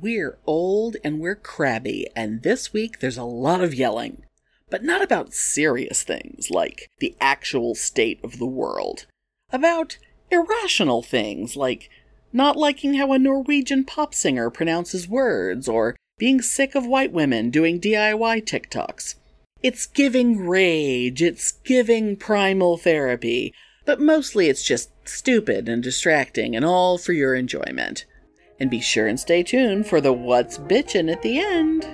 We're old and we're crabby, and this week there's a lot of yelling. But not about serious things like the actual state of the world. About irrational things like not liking how a Norwegian pop singer pronounces words or being sick of white women doing DIY TikToks. It's giving rage, it's giving primal therapy, but mostly it's just stupid and distracting and all for your enjoyment. And be sure and stay tuned for the What's Bitchin' at the end.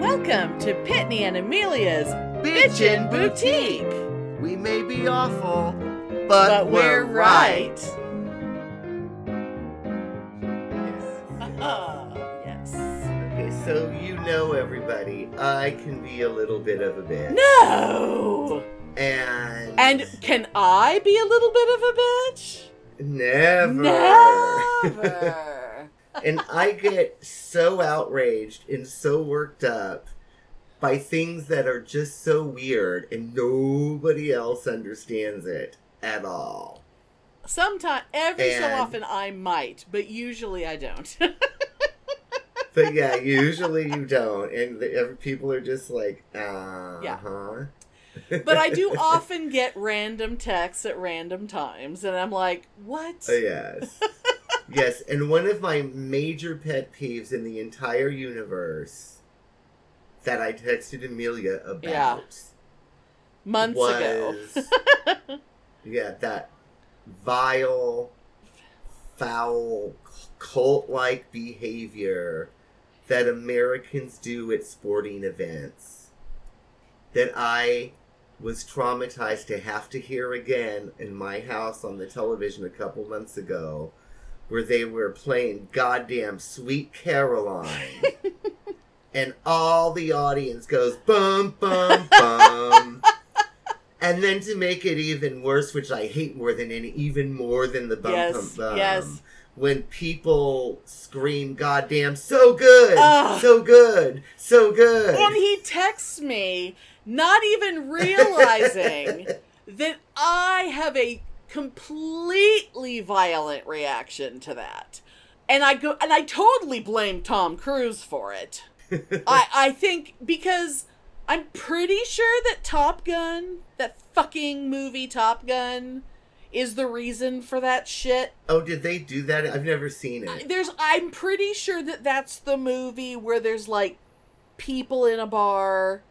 Welcome to Pitney and Amelia's Bitchin' Boutique. We may be awful, but, But we're, we're right. Ah, yes. So you know everybody, I can be a little bit of a bitch. No! And And can I be a little bit of a bitch? never. Never. and I get so outraged and so worked up by things that are just so weird and nobody else understands it at all. Sometimes, every so often, I might, but usually I don't. But yeah, usually you don't, and the, people are just like, uh Yeah. huh. but I do often get random texts at random times, and I'm like, what? Oh, yes. yes, and one of my major pet peeves in the entire universe that I texted Amelia about Yeah. Months ago. yeah, that vile, foul, cult like behavior that Americans do at sporting events that I was traumatized to have to hear again in my house on the television a couple months ago where they were playing goddamn Sweet Caroline. and all the audience goes bum bum bum. and then to make it even worse, which I hate more than any, even more than the bum Yes, bum bum. yes. When people scream, "Goddamn, so good, Ugh. so good, so good!" and he texts me, not even realizing that I have a completely violent reaction to that. And I go and I totally blame Tom Cruise for it. I I think because I'm pretty sure that Top Gun, that fucking movie Top Gun, is the reason for that shit. oh, did they do that? I've never seen it. There's I'm pretty sure that that's the movie where there's like people in a bar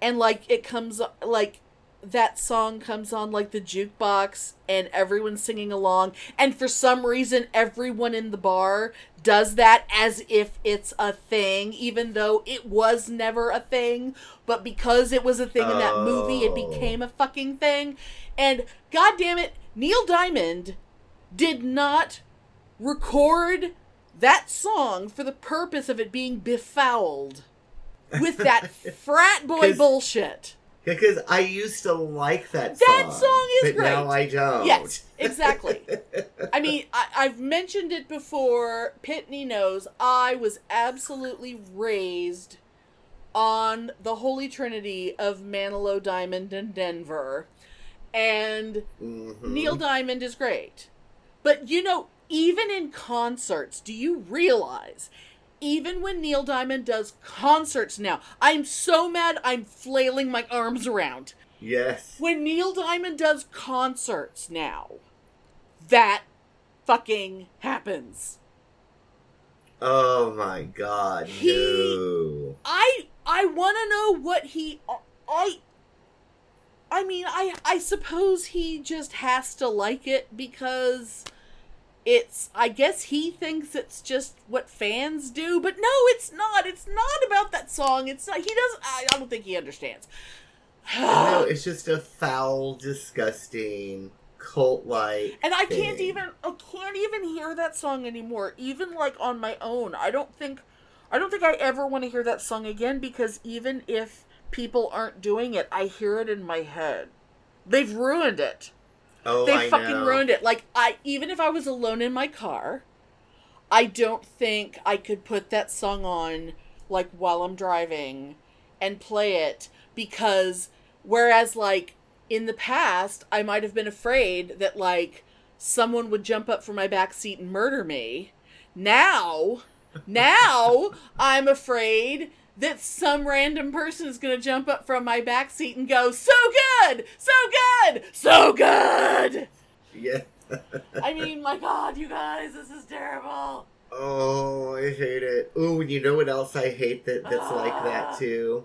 and like it comes like that song comes on like the jukebox and everyone's singing along and for some reason everyone in the bar does that as if it's a thing even though it was never a thing but because it was a thing in that movie it Oh. became a fucking thing and god damn it Neil Diamond did not record that song for the purpose of it being befouled with that frat boy bullshit. Because I used to like that, That song, song is but now. I don't. Yes, exactly. I mean, I, I've mentioned it before. Pitney knows I was absolutely raised on the Holy Trinity of Manilow Diamond and Denver. And Mhm. Neil Diamond is great. But you know, even in concerts, do you realize even when Neil Diamond does concerts now, I'm so mad I'm flailing my arms around. Yes. When Neil Diamond does concerts now, that fucking happens. Oh my god. He- No. I I want to know what he I I mean, I I suppose he just has to like it because it's I guess he thinks it's just what fans do, but no, it's not. It's not about that song. It's not he doesn't I, I don't think he understands. no, it's just a foul, disgusting, cult like. And I can't even I can't even hear that song anymore, even like on my own. I don't think I don't think I ever want to hear that song again because even if people aren't doing it, I hear it in my head. They've ruined it. Oh, they I fucking know. ruined it. Like I even if I was alone in my car, I don't think I could put that song on like while I'm driving and play it because Whereas, like, in the past, I might have been afraid that, like, someone would jump up from my back seat and murder me. Now, now I'm afraid that some random person is going to jump up from my back seat and go, "So good, so good, so good." Yeah. I mean, my God, you guys, this is terrible. Oh, I hate it. Ooh, and you know what else I hate that that's like Ah. that too?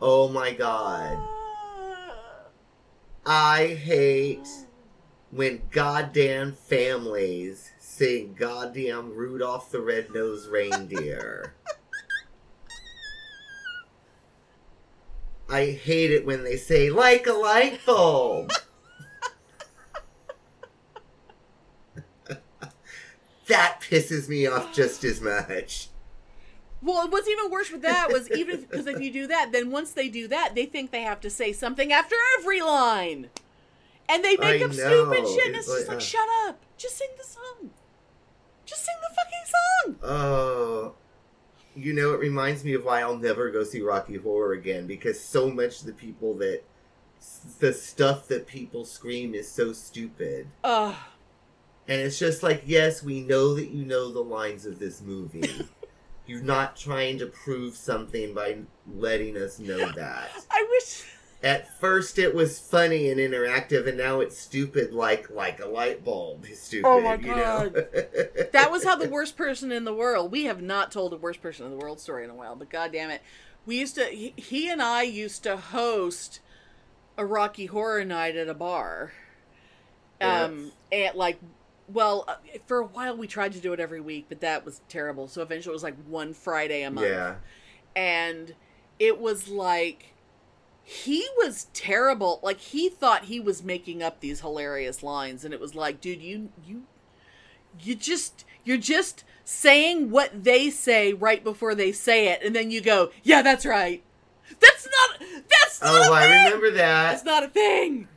Oh my god. I hate when goddamn families sing goddamn Rudolph the Red-Nosed Reindeer. I hate it when they say like a light bulb. that pisses me off just as much. Well, what's even worse with that was even because if you do that, then once they do that, they think they have to say something after every line, and they make I up stupid shit. And it's, It's just like, like, uh, shut up, just sing the song, just sing the fucking song. Oh, you know, it reminds me of why I'll never go see Rocky Horror again because so much of the people that the stuff that people scream is so stupid. Ugh. And it's just like, yes, we know that you know the lines of this movie. You're not trying to prove something by letting us know that. I wish. At first, it was funny and interactive, and now it's stupid, like like a light bulb. Stupid. Oh my know? That was how the worst person in the world. We have not told a worst person in the world story in a while, but god damn it. We used to he, he and I used to host a Rocky Horror night at a bar. Um and like well, uh, for a while we tried to do it every week, but that was terrible. So eventually it was like one Friday a month. Yeah. And it was like he was terrible. Like he thought he was making up these hilarious lines and it was like, dude, you you you just you're just saying what they say right before they say it and then you go, "Yeah, that's right." That's not that's not Oh, I remember that. That's not a thing.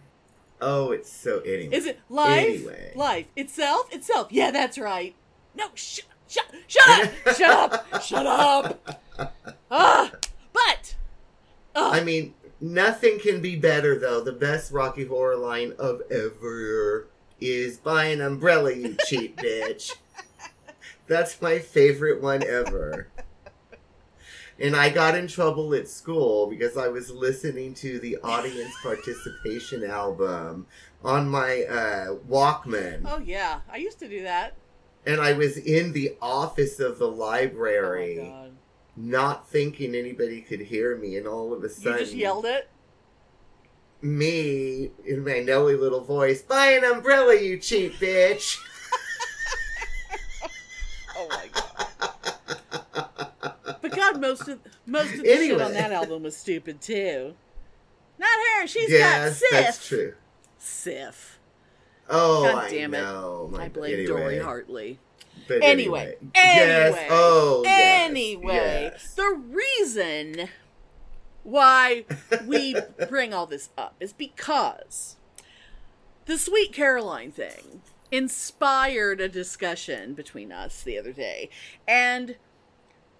Oh, it's so anyway. Is it life? Anyway. Life itself? Itself. Yeah, that's right. No, shut shut shut up. shut up. Shut up. Ah, but I mean, nothing can be better though. The best Rocky Horror line of ever is "Buy an umbrella, you cheap bitch." That's my favorite one ever. And I got in trouble at school because I was listening to the audience participation album on my uh, Walkman. oh yeah, I used to do that. And I was in the office of the Oh library, god. Not thinking anybody could hear me, and all of a sudden, You just yelled it. me in my knowing little voice, buy an umbrella, you cheap bitch. Oh my god. But God, most of most of the shit on that album was stupid too. Not her. She's yes, got Sif. that's true. Sif. Oh, God I damn it. know. My- I blame anyway, Dory Hartley. But Anyway, Yes. anyway, Oh, Anyway, yes. the reason why we bring all this up is because the Sweet Caroline thing inspired a discussion between us the other day. And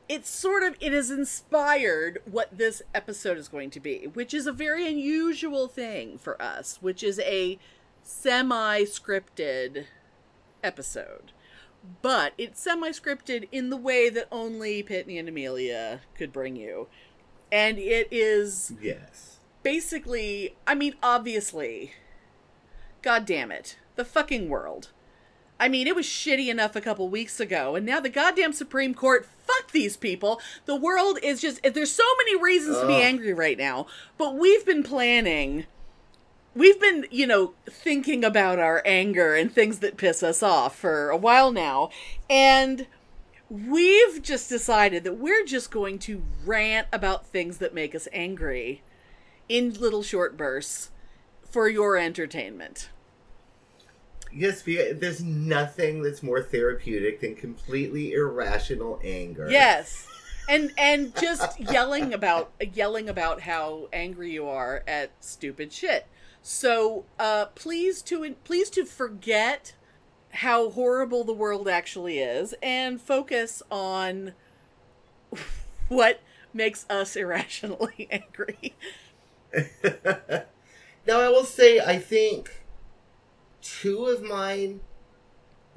it's sort of it has inspired what this episode is going to be, which is a very unusual thing for us, which is a semi-scripted episode. But it's semi-scripted in the way that only Pitney and Amelia could bring you. And it is Yes. basically, I mean, obviously, god damn it, the fucking world. I mean, it was shitty enough a couple weeks ago, and now the goddamn Supreme Court, fuck these people. The world is just, there's so many reasons to be angry right now, but we've been planning, we've been, you know, thinking about our anger and things that piss us off for a while now, and we've just decided that we're just going to rant about things that make us angry in little short bursts for your entertainment. Yes, there's nothing that's more therapeutic than completely irrational anger. Yes. And and just yelling about yelling about how angry you are at stupid shit. So, uh please to please to forget how horrible the world actually is and focus on what makes us irrationally angry. now I will say I think two of mine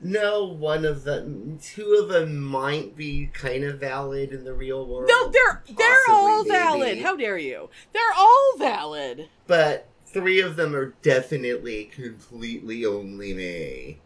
no, one of them, two of them might be kind of valid in the real world. No, they're they're all maybe. valid. How dare you? They're all valid. But three of them are definitely completely only me.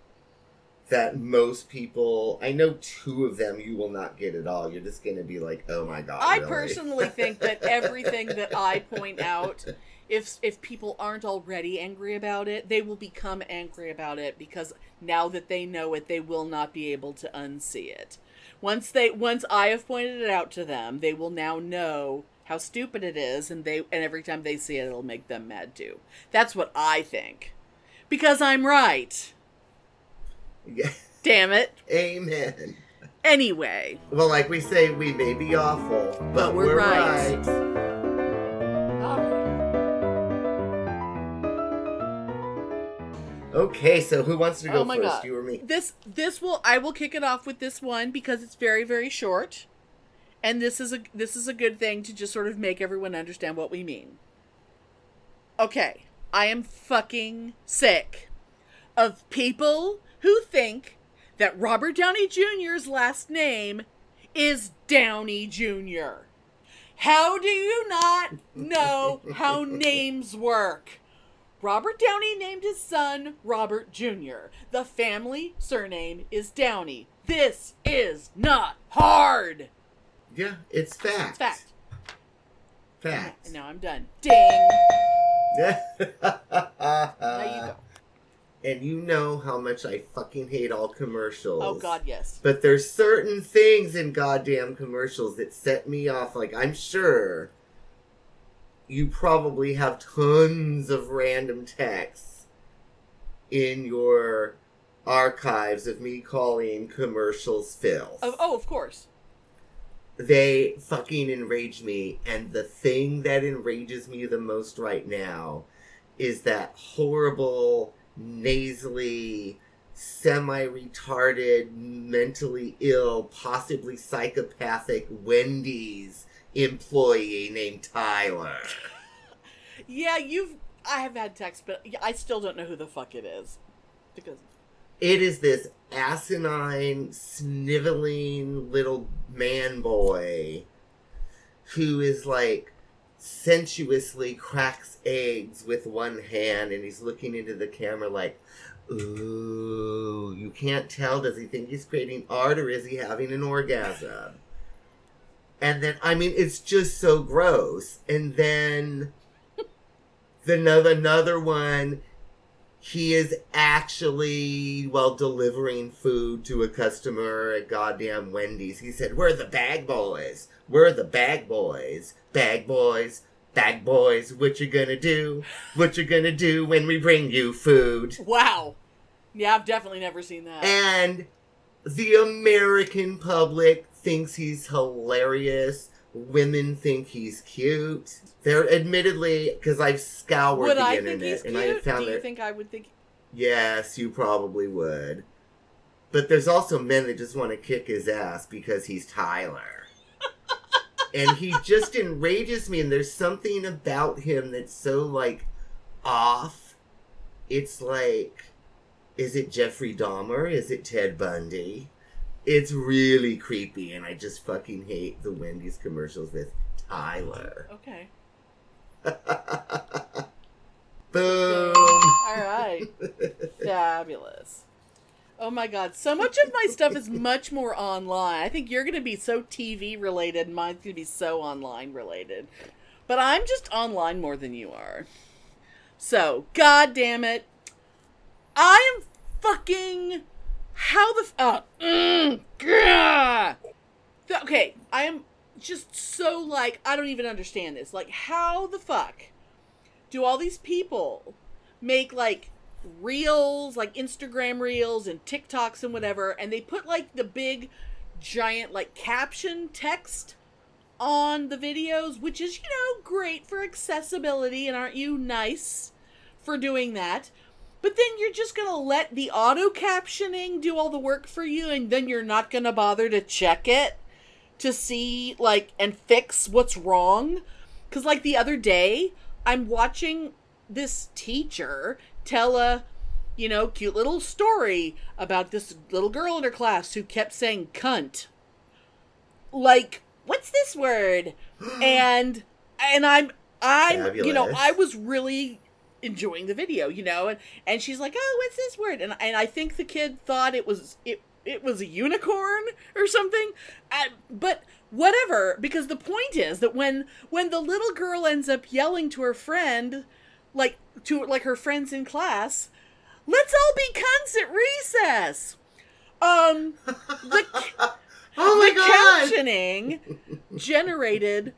That most people, I know two of them you will not get at all. You're just gonna be like, oh my god. I really? personally think that everything that I point out, if if people aren't already angry about it, they will become angry about it because now that they know it, they will not be able to unsee it. Once they once I have pointed it out to them, they will now know how stupid it is and they and every time they see it it'll make them mad too. That's what I think. Because I'm right. Yeah. Damn it. Amen. Anyway, Well, like we say, we may be awful, but, But we're we're, right. right. Okay, so who wants to go oh first? god. You or me? This this will I will kick it off with this one because it's very very short. And this is a this is a good thing to just sort of make everyone understand what we mean. Okay, I am fucking sick of people who think that Robert Downey Jr.'s last name is Downey Jr. How do you not know how names work? Robert Downey named his son Robert Jr. The family surname is Downey. This is not hard. Yeah, it's fact. It's fact. Fact. And now I'm done. Ding. Yeah. Now you go. And you know how much I fucking hate all commercials. Oh God, yes. But there's certain things in goddamn commercials that set me off. Like, I'm sure you probably have tons of random texts in your archives of me calling commercials filth. Oh, oh, of course. They fucking enrage me. And the thing that enrages me the most right now is that horrible, nasally, semi retarded, mentally ill, possibly psychopathic Wendy's employee named Tyler. Yeah, you've. I have had text, but I still don't know who the fuck it is. Because It is this asinine, sniveling little man boy who is like sensuously cracks eggs with one hand and he's looking into the camera like, ooh, you can't tell. Does he think he's creating art or is he having an orgasm? And then, I mean, it's just so gross. And then the another another one he is actually while delivering food to a customer at goddamn Wendy's. He said, "We're the bag boys. We're the bag boys. Bag boys, bag boys. What you gonna do? What you gonna do when we bring you food?" wow. Yeah, I've definitely never seen that. And the American public thinks he's hilarious. Women think he's cute. They're admittedly because I've scoured would the I internet and I have found Do you that think I would think? Yes, you probably would. But there's also men that just want to kick his ass because he's Tyler. and he just enrages me, and there's something about him that's so, like, off. It's like, is it Jeffrey Dahmer? Is it Ted Bundy? It's really creepy, and I just fucking hate the Wendy's commercials with Tyler. Okay. Boom! All right. Fabulous. Oh my god, so much of my stuff is much more online. I think you're going to be so TV related, and mine's going to be so online related. But I'm just online more than you are. So, god damn it. I am fucking. How the. F- uh, mm, grah. Th- okay, I am just so like. I don't even understand this. Like, how the fuck do all these people make like reels, like Instagram reels and TikToks and whatever, and they put like the big giant like caption text on the videos, which is, you know, great for accessibility, and aren't you nice for doing that? But then you're just gonna let the auto captioning do all the work for you, and then you're not gonna bother to check it to see, like, and fix what's wrong. Because, like, the other day, I'm watching this teacher tell a you know, cute little story about this little girl in her class who kept saying cunt. Like, what's this word? and and I'm I'm you know, I was really enjoying the video, you know, and and she's like, "Oh, what's this word?" And and I think the kid thought it was it it was a unicorn or something. I, but whatever, because the point is that when when the little girl ends up yelling to her friend, like to like her friends in class, "Let's all be cunts at recess." Um, the oh my the captioning generated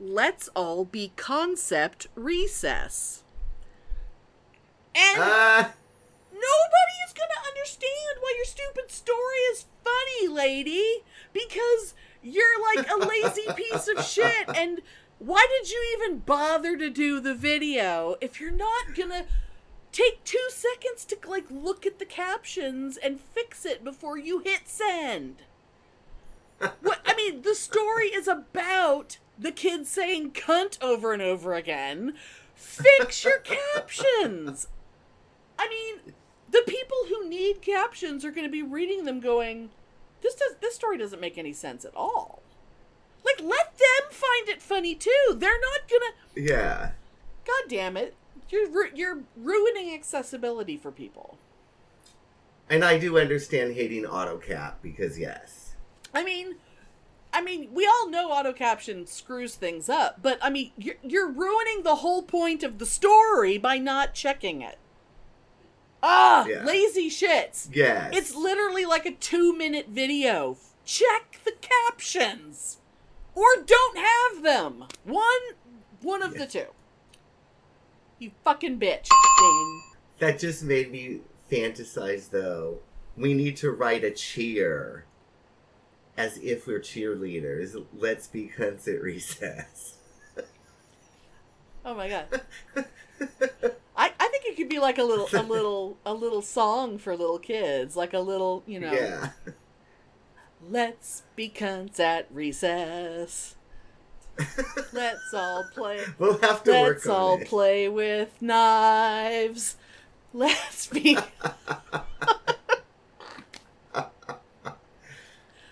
let's all be concept recess and Uh, nobody is gonna understand why your stupid story is funny lady because you're like a lazy piece of shit and why did you even bother to do the video if you're not gonna take two seconds to like look at the captions and fix it before you hit send what I mean, the story is about the kid saying cunt over and over again. Fix your captions. I mean, the people who need captions are going to be reading them going, this does this story doesn't make any sense at all. Like let them find it funny too. They're not going to yeah. God damn it. You're you're ruining accessibility for people. And I do understand hating AutoCap because yes. I mean, I mean, we all know auto caption screws things up, but I mean, you're, you're ruining the whole point of the story by not checking it. Ah, Yeah. lazy shits. Yes. It's literally like a two minute video. Check the captions, or don't have them. One, one of the two. You fucking bitch. Ding. That just made me fantasize though. We need to write a cheer as if we're cheerleaders. Let's be cunts at recess. Oh my god. I, I think it could be like a little a little a little song for little kids, like a little you know. Yeah. Let's be cunts at recess. Let's all play. We'll have to Let's work all it. play with knives. Let's be.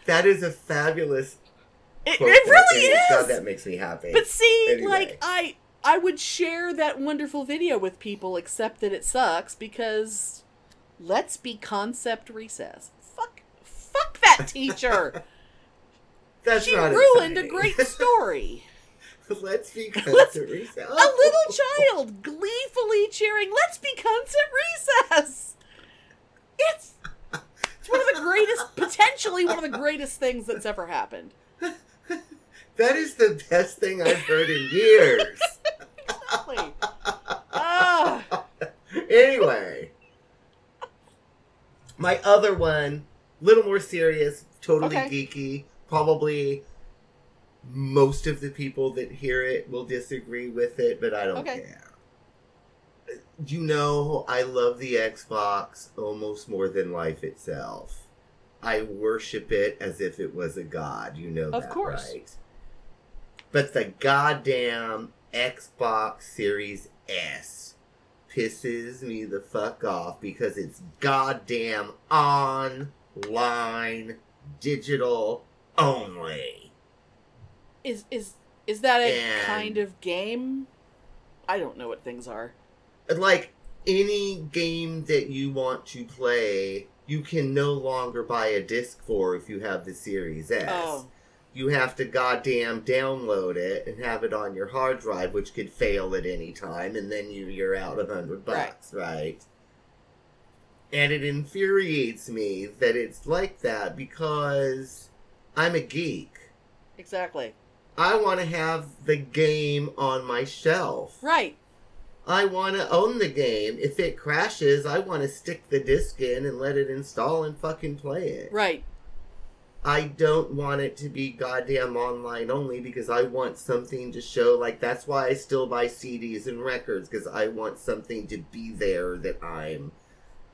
that is a fabulous It, it really is. God, that makes me happy. But see, Anyway. like I I would share that wonderful video with people, except that it sucks because let's be concept recess. Fuck, fuck that teacher. That's she not ruined a great story. Let's be concept recess. a little child gleefully cheering, "Let's be concept recess." It's it's one of the greatest, potentially one of the greatest things that's ever happened. That is the best thing I've heard in years. Exactly. Ah, anyway, my other one, little more serious, totally Okay. geeky. Probably most of the people that hear it will disagree with it, but I don't Okay. care. You know, I love the Xbox almost more than life itself. I worship it as if it was a god. You know Of that, course. right? But the goddamn Xbox Series S pisses me the fuck off because it's goddamn online digital only. is is is that a And- kind of game? I don't know what things are. Like any game that you want to play, you can no longer buy a disc for if you have the Series S. Oh, You have to goddamn download it and have it on your hard drive, which could fail at any time, and then you, you're out a hundred Right. bucks, right? And it infuriates me that it's like that because I'm a geek. exactly. I want to have the game on my shelf. Right. I want to own the game. If it crashes, I want to stick the disc in and let it install and fucking play it. Right. I don't want it to be goddamn online only because I want something to show. Like, that's why I still buy CDs and records because I want something to be there that I'm.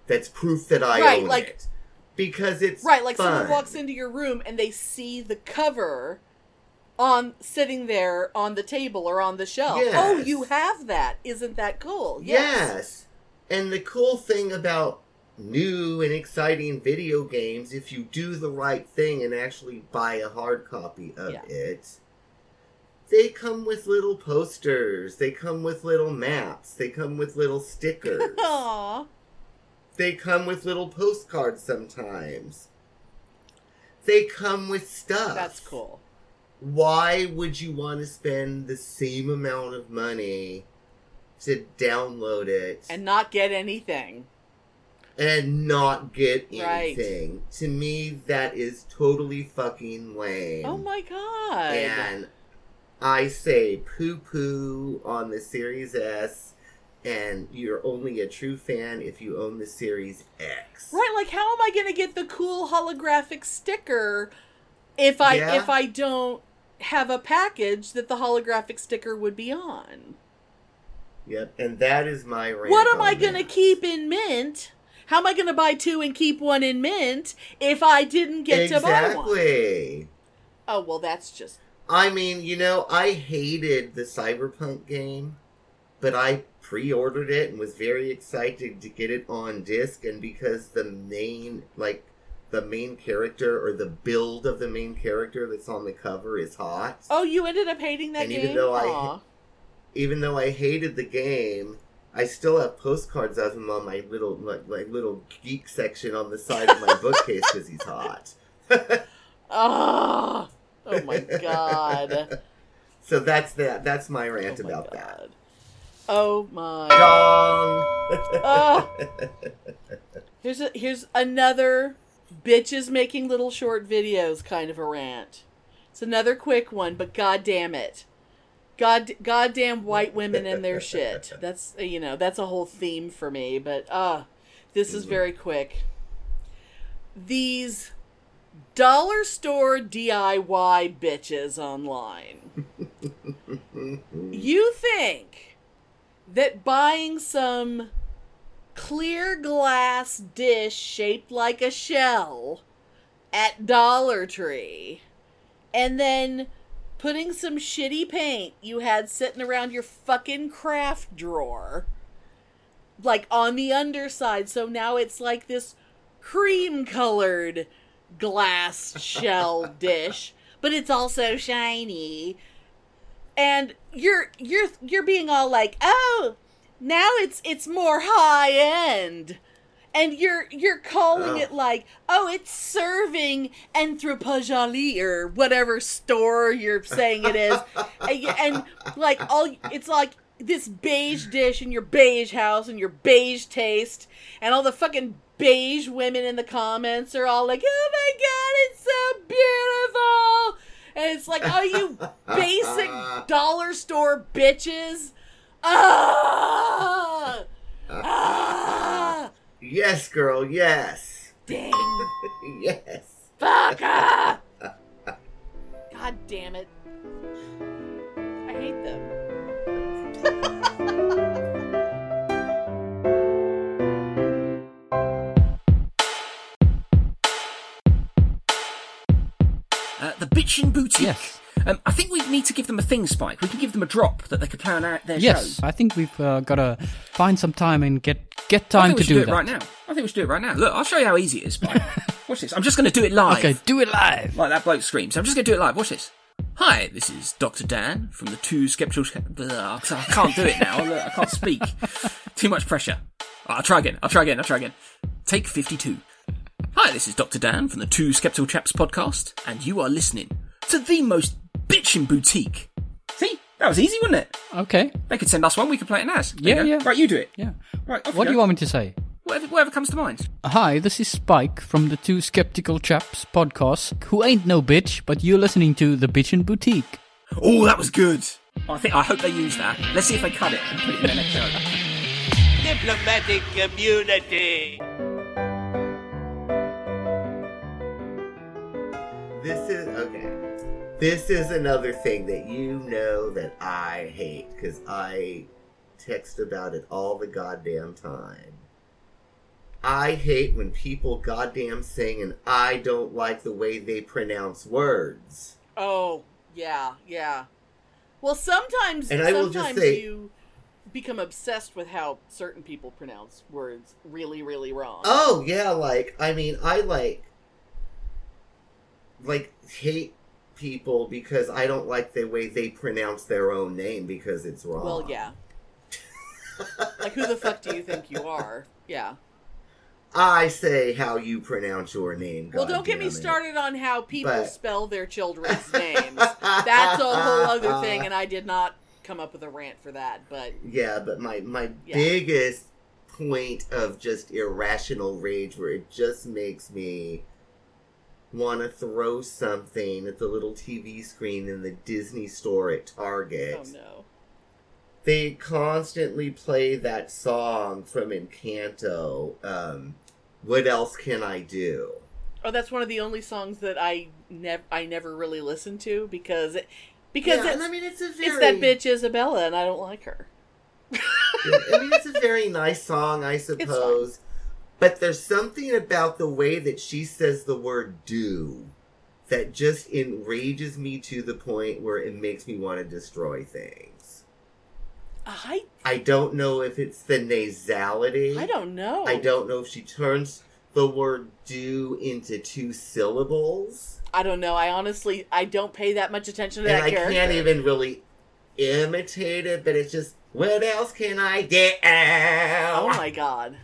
That's proof that I Right, own like- it. Because it's Right. Like fun. someone walks into your room and they see the cover on sitting there on the table or on the shelf. Yes. Oh, you have that. Isn't that cool? Yes. And the cool thing about new and exciting video games, if you do the right thing and actually buy a hard copy of Yeah. it, they come with little posters, they come with little maps, they come with little stickers, Aw. they come with little postcards sometimes. They come with stuff. That's cool. why would you want to spend the same amount of money to download it And not get anything. And not get Right. anything? To me, that is totally fucking lame. Oh my god. And I say poo poo on the Series S, and you're only a true fan if you own the Series X. Right, like how am I going to get the cool holographic sticker if I Yeah. if I don't have a package that the holographic sticker would be on? Yep, and that is my rant. What am I going to keep in mint? How am I going to buy two and keep one in mint if I didn't get to buy one? Exactly. Oh, well that's just I mean, you know, I hated the Cyberpunk game, but I pre-ordered it and was very excited to get it on disc and because the main like the main character or the build of the main character that's on the cover is hot. Oh, you ended up hating that And game? even though I- Even though I hated the game, I still have postcards of him on my little like, like little geek section on the side of my bookcase because he's hot. Ah. Oh my god. So that's that. That's my rant oh my about that. Oh my Dong. Oh. Here's a, here's another bitches making little short videos kind of a rant. It's another quick one, but god damn it. God goddamn white women and their shit. That's you know, that's a whole theme for me, but uh this is very quick. These dollar store DIY bitches online. you think that buying some clear glass dish shaped like a shell at Dollar Tree and then putting some shitty paint you had sitting around your fucking craft drawer like on the underside. So now it's like this cream colored glass shell dish but it's also shiny. And you're you're you're being all like oh now it's it's more high end and you're you're calling Oh. it like oh it's serving Anthropologie or whatever store you're saying it is. And, and like all it's like this beige dish in your beige house and your beige taste. And all the fucking beige women in the comments are all like oh my god it's so beautiful. And it's like oh you basic dollar store bitches. Ah! Ah yes, girl. Yes. dang yes. fuck ah. god damn it i hate them Uh, the Bitchin' Boutique. Yes. Um, I think we need to give them a thing, Spike. We can give them a drop that they could plan out our, their Yes, show. I think we've uh, got to find some time and get get I time think we to should do, do, that. it right now. I think we should do it right now. Look, I'll show you how easy it is, Watch this. I'm just going to do it live. Okay, do it live. Like that bloke screams. I'm just going to do it live. Watch this. Hi, this is Dr. Dan from the Two Skeptical... Blah, I can't do it now. Look, I can't speak. Too much pressure. I'll try again. I'll try again. I'll try again. Take 52. Hi, this is Dr. Dan from the Two Skeptical Chaps podcast, and you are listening to the most bitchin' boutique. See? That was easy, wasn't it? Okay, They could send us one, we could play it as. There Yeah, you go. yeah. Right, you do it. yeah. Right, off What do go. you want me to say? Whatever, whatever comes to mind. Hi, this is Spike from the Two Skeptical Chaps podcast, who ain't no bitch, but you're listening to the Bitchin' Boutique. Oh, that was good. I think I hope they use that. Let's see if they cut it and put it in their next show. diplomatic community. This is okay. This is another thing that you know that I hate because I text about it all the goddamn time. I hate when people goddamn sing and I don't like the way they pronounce words. oh Yeah, yeah. Well, sometimes And I will sometimes just say- you become obsessed with how certain people pronounce words really, really wrong. Oh yeah, like I mean, I like like hate people because I don't like the way they pronounce their own name because it's wrong. well, yeah. like, who the fuck do you think you are? Yeah. I say how you pronounce your name. Well, don't get me goddammit. started on how people But- spell their children's names. That's a whole other thing, and I did not come up with a rant for that. But Yeah, but my my Yeah. biggest point of just irrational rage, where it just makes me want to throw something at the little TV screen in the Disney store at Target. oh no, They constantly play that song from Encanto. Um, what else can I do? oh, that's one of the only songs that I never I never really listened to because it, because yeah, I mean it's a very it's that bitch Isabela, and I don't like her. I mean, it's a very nice song, I suppose. But there's something about the way that she says the word do that just enrages me to the point where it makes me want to destroy things. I I don't know if it's the nasality. I don't know. I don't know if she turns the word do into two syllables. I don't know. I honestly I don't pay that much attention to And that I character. can't even really imitate it, but it's just, what else can I do? Oh my god!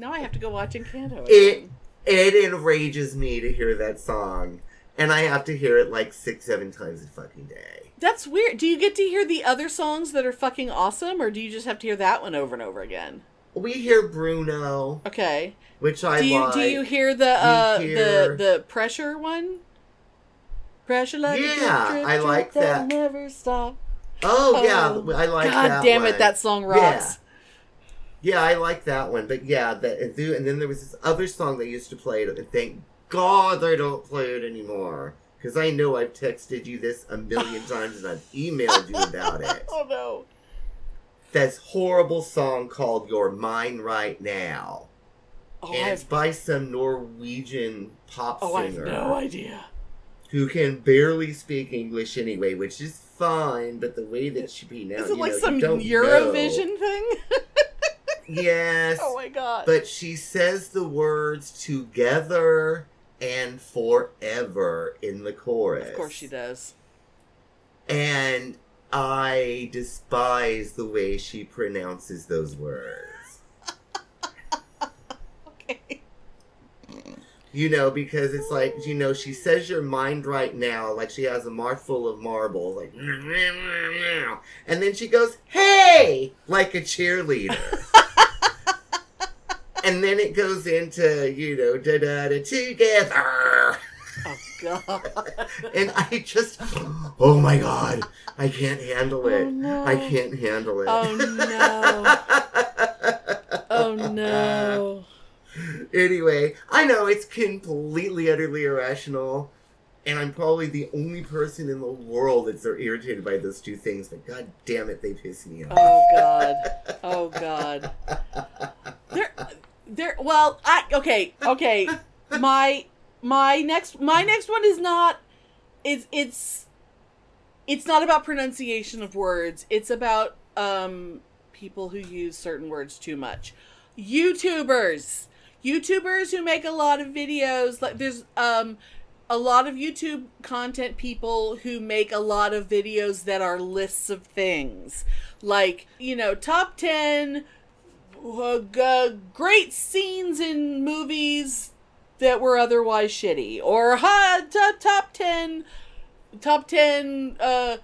Now I have to go watch Encanto. It again. it enrages me to hear that song, and I have to hear it like six, seven times a fucking day. That's weird. Do you get to hear the other songs that are fucking awesome, or do you just have to hear that one over and over again? We hear Bruno, Okay. which I do you like. do you hear the uh hear- the the pressure one? Pressure like Yeah, drip, I like that'll that. Never stop. oh, Oh, yeah, I like God that. damn one. it, that song rocks. Yeah. Yeah, I like that one. But yeah, that and then- and then there was this other song they used to play, and thank God they don't play it anymore. Because I know I've texted you this a million times and I've emailed you about it. Oh no. This horrible song called Your Mine Right Now. Oh, and I it's by some Norwegian pop oh, I have singer no idea. who can barely speak English anyway, which is fine. But the way that she pronounced, Is it you like know, some Eurovision thing? Yes, oh my god. but she says the words together and forever in the chorus. of course she does. And I despise the way she pronounces those words. Okay. You know, because it's like, you know, she says your mind right now, like she has a mouth full of marbles, like, and then she goes, hey, like a cheerleader. And then it goes into, you know, da da da together. Oh god. And I just, oh my god, I can't handle it. Oh, no. I can't handle it. Oh no. Oh no. anyway, I know it's completely, utterly irrational, and I'm probably the only person in the world that's so irritated by those two things. But god damn it, they piss me off. Oh god. Oh god. There there well, I okay, okay. My my next my next one is not it's it's it's not about pronunciation of words. It's about um people who use certain words too much. YouTubers. YouTubers who make a lot of videos like there's um a lot of YouTube content people who make a lot of videos that are lists of things. Like, you know, top 10 uh, great scenes in movies that were otherwise shitty. Or ha, t- top 10 top 10 uh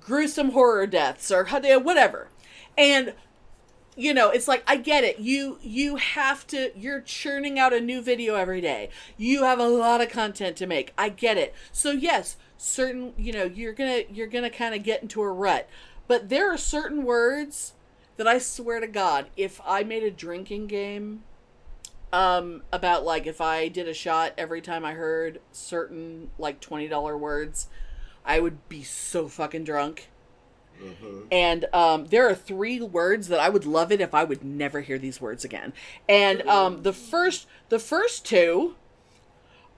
gruesome horror deaths or whatever. And you know it's like i get it. You you have to you're churning out a new video every day. You have a lot of content to make. I get it. So yes certain you know you're gonna you're gonna kind of get into a rut. But there are certain words that i swear to god if i made a drinking game um about like if i did a shot every time i heard certain like $20 words i would be so fucking drunk and um, there are three words that I would love it if I would never hear these words again. And um, the first, the first two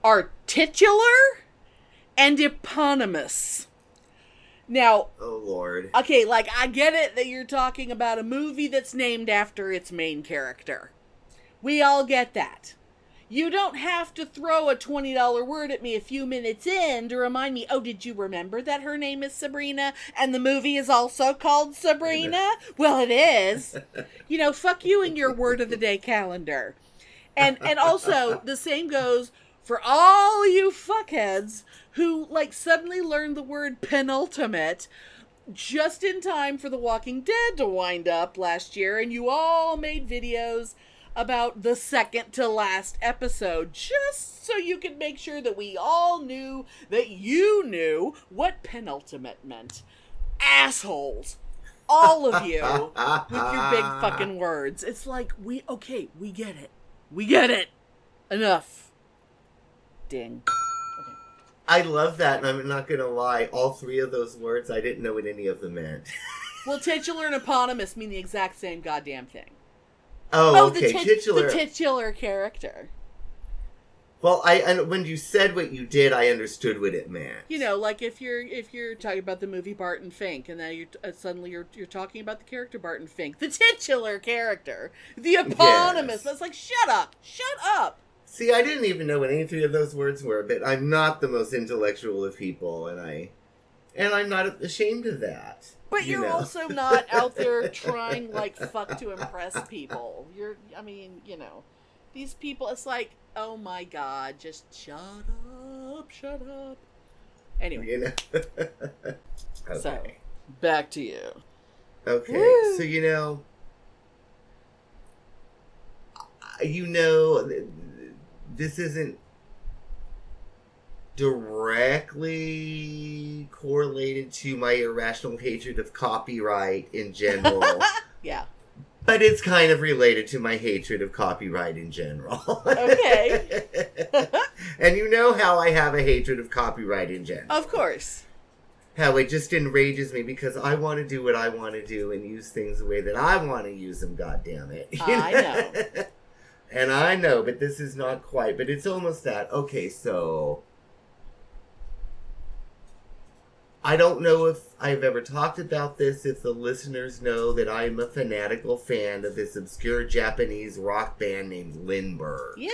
are titular and eponymous. Now, Oh lord. okay, like I get it that you're talking about a movie that's named after its main character. We all get that. You don't have to throw a $20 word at me a few minutes in to remind me, oh, did you remember that her name is Sabrina and the movie is also called Sabrina? Well, it is. You know, fuck you and your word of the day calendar. And and also the same goes for all you fuckheads who like suddenly learned the word penultimate just in time for The Walking Dead to wind up last year, and you all made videos about the second to last episode just so you could make sure that we all knew that you knew what penultimate meant. Assholes. All of you with your big fucking words. It's like, we, okay, we get it. We get it. Enough. Ding. I love that, and I'm not gonna lie. All three of those words, I didn't know what any of them meant. Well, titular and eponymous mean the exact same goddamn thing. Oh, the, okay. tit- titular. the titular character. well, I and when you said what you did, I understood what it meant. You know, like if you're if you're talking about the movie Barton Fink, and then you're uh, suddenly you're you're talking about the character Barton Fink, the titular character, the eponymous. Yes. That's like, shut up, shut up. See, I didn't even know what any three of those words were, but I'm not the most intellectual of people, and I and I'm not ashamed of that. But you you're know. also not out there trying like fuck to impress people. You're, I mean, you know, these people. It's like, oh my god, just shut up, shut up. Anyway, you know. okay. so back to you. Okay, Woo. so you know, you know, this isn't directly correlated to my irrational hatred of copyright in general, Yeah. but it's kind of related to my hatred of copyright in general. Okay. and you know how I have a hatred of copyright in general. Of course. how it just enrages me because I want to do what I want to do and use things the way that I want to use them. God damn it! You I know. and I know, but this is not quite. But it's almost that. Okay, so I don't know if I've ever talked about this. If the listeners know that I'm a fanatical fan of this obscure Japanese rock band named Lindbergh. Yay,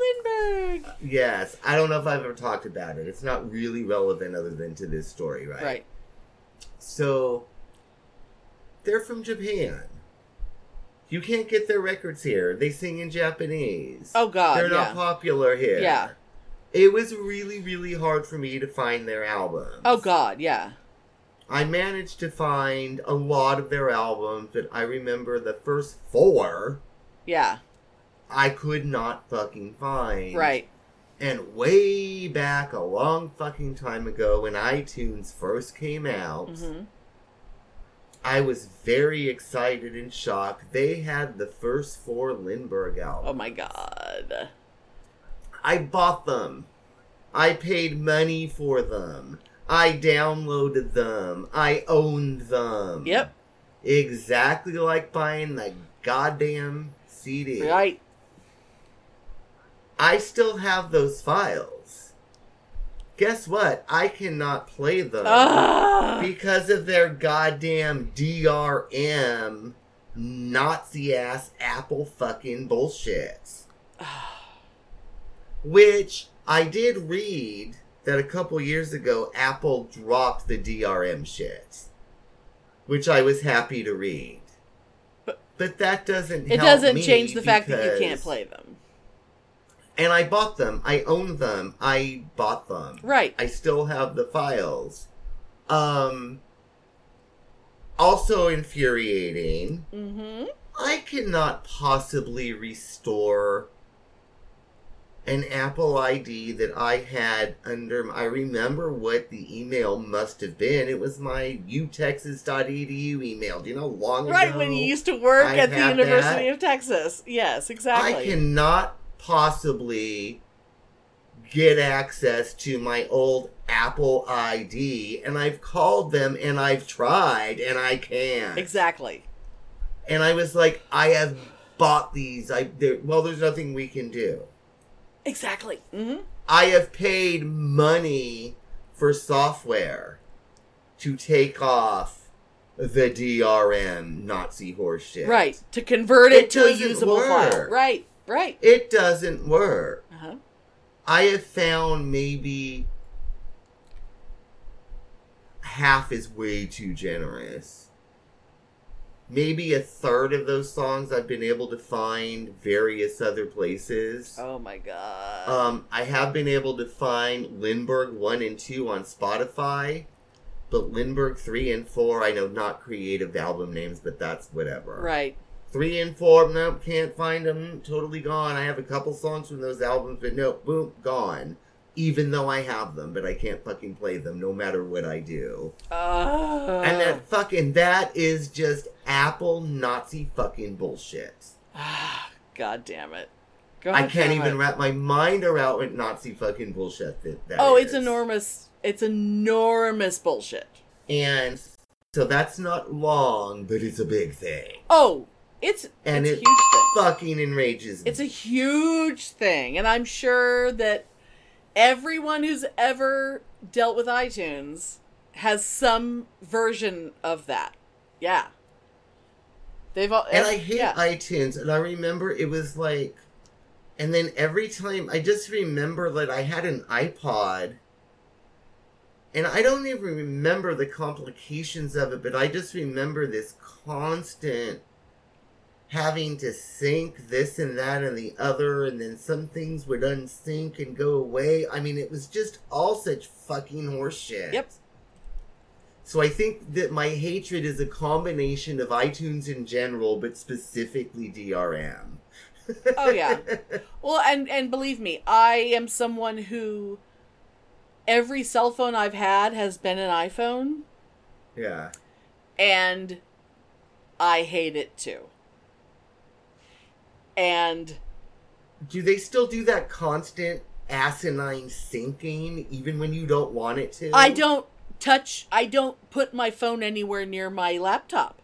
Lindbergh. Uh, yes, I don't know if I've ever talked about it. It's not really relevant other than to this story, right? Right. So they're from Japan. You can't get their records here. They sing in Japanese. Oh God. They're yeah. not popular here. Yeah. It was really, really hard for me to find their albums. Oh God. Yeah. I managed to find a lot of their albums, but I remember the first four Yeah. I could not fucking find. Right. And way back a long fucking time ago when iTunes first came out, hmm I was very excited and shocked. They had the first four Lindbergh albums. Oh my God. I bought them. I paid money for them. I downloaded them. I owned them. Yep. Exactly like buying the goddamn CD. Right. I still have those files. Guess what? I cannot play them. Ah. because of their goddamn DRM Nazi ass Apple fucking bullshit. Which I did read that a couple years ago Apple dropped the DRM shit. Which I was happy to read. But- But that doesn't It doesn't change the fact that you can't play them. And I bought them. I own them. I bought them. Right. I still have the files. Um also infuriating. Mm-hmm. I cannot possibly restore an Apple ID that I had under I remember what the email must have been. It was my utexas.edu email. Do you know how long Right ago? when you used to work I at the University that. of Texas. Yes, exactly. I cannot possibly get access to my old Apple ID, and I've called them and I've tried and I can't. Exactly. And I was like, I have bought these. I there, well, there's nothing we can do. Exactly. Mm-hmm. I have paid money for software to take off the DRM Nazi horseshit. Right. To convert it, It to a usable file. Right. Right. It doesn't work. Uh-huh. I have found maybe half is way too generous. Maybe a third of those songs I've been able to find various other places. Oh my god. Um, I have been able to find Lindbergh 1 and 2 on Spotify, but Lindbergh 3 and 4, I know not creative album names, but that's whatever. right. 3 and 4, nope, can't find them, totally gone. I have a couple songs from those albums, but nope, boom, gone. Even though I have them, but I can't fucking play them no matter what I do. Uh, and that fucking, that is just Apple Nazi fucking bullshit. God damn it. God I can't even it. wrap my mind around what Nazi fucking bullshit that, that Oh, it's enormous. It's enormous bullshit. And so that's not long, but it's a big thing. Oh, it's And it's it a huge thing. fucking enrages me. It's a huge thing, and I'm sure that everyone who's ever dealt with iTunes has some version of that. Yeah. They've all and I hate yeah. iTunes, and I remember it was like, and then every time I just remember that I had an iPod, and I don't even remember the complications of it, but I just remember this constant having to sync this and that and the other, and then some things would unsync and go away. I mean, it was just all such fucking horseshit. Yep. So I think that my hatred is a combination of iTunes in general, but specifically DRM. Oh yeah. Well, and and believe me, I am someone who every cell phone I've had has been an iPhone, yeah. and I hate it too. And Do they still do that constant asinine syncing even when you don't want it to? I don't touch. I don't put my phone anywhere near my laptop.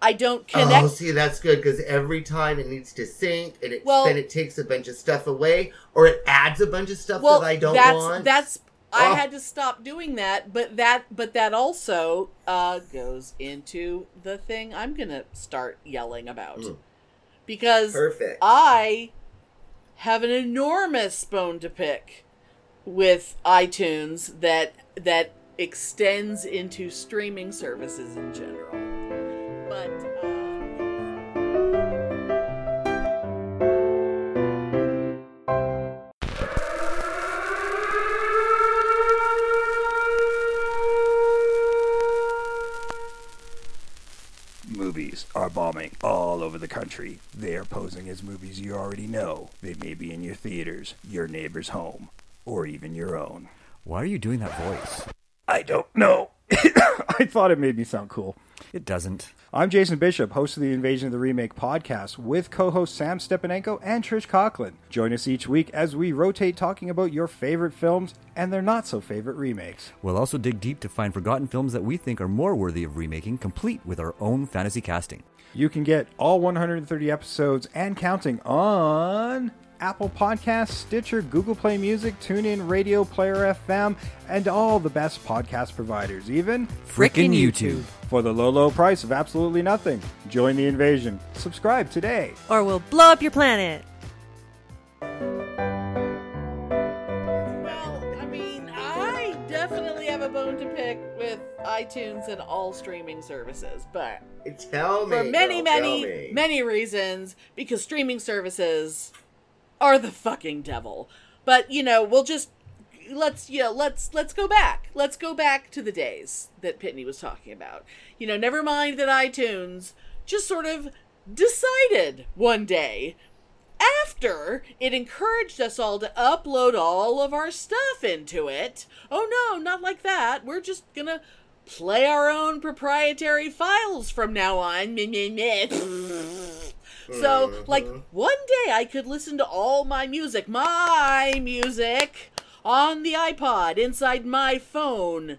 I don't connect. Oh, see, that's good because every time it needs to sync, and it Well- then it takes a bunch of stuff away, or it adds a bunch of stuff well, that I don't that's want. that's. I Oh. had to stop doing that, but that but that also uh, goes into the thing I'm gonna start yelling about Mm. Because perfect. I have an enormous bone to pick with iTunes that that extends into streaming services in general. But bombing all over the country. They are posing as movies you already know. They may be in your theaters, your neighbor's home, or even your own. Why are you doing that voice? I don't know. I thought it made me sound cool. It doesn't. I'm Jason Bishop, host of the Invasion of the Remake podcast, with co host Sam Stepanenko and Trish Conklin. Join us each week as we rotate talking about your favorite films and their not so favorite remakes. We'll also dig deep to find forgotten films that we think are more worthy of remaking, complete with our own fantasy casting. You can get all 130 episodes and counting on Apple Podcasts, Stitcher, Google Play Music, TuneIn, Radio Player FM, and all the best podcast providers, even Frickin' YouTube. for the low, low price of absolutely nothing. Join the invasion. Subscribe today. or we'll blow up your planet. iTunes and all streaming services, but Tell me. for many, girl, many, me. many reasons, because streaming services are the fucking devil. But you know, we'll just let's you know let's let's go back. Let's go back to the days that Pitney was talking about. You know, never mind that iTunes just sort of decided one day after it encouraged us all to upload all of our stuff into it. Oh no, not like that. We're just gonna play our own proprietary files from now on. So, like, uh-huh. one day I could listen to all my music, my music, on the iPod inside my phone.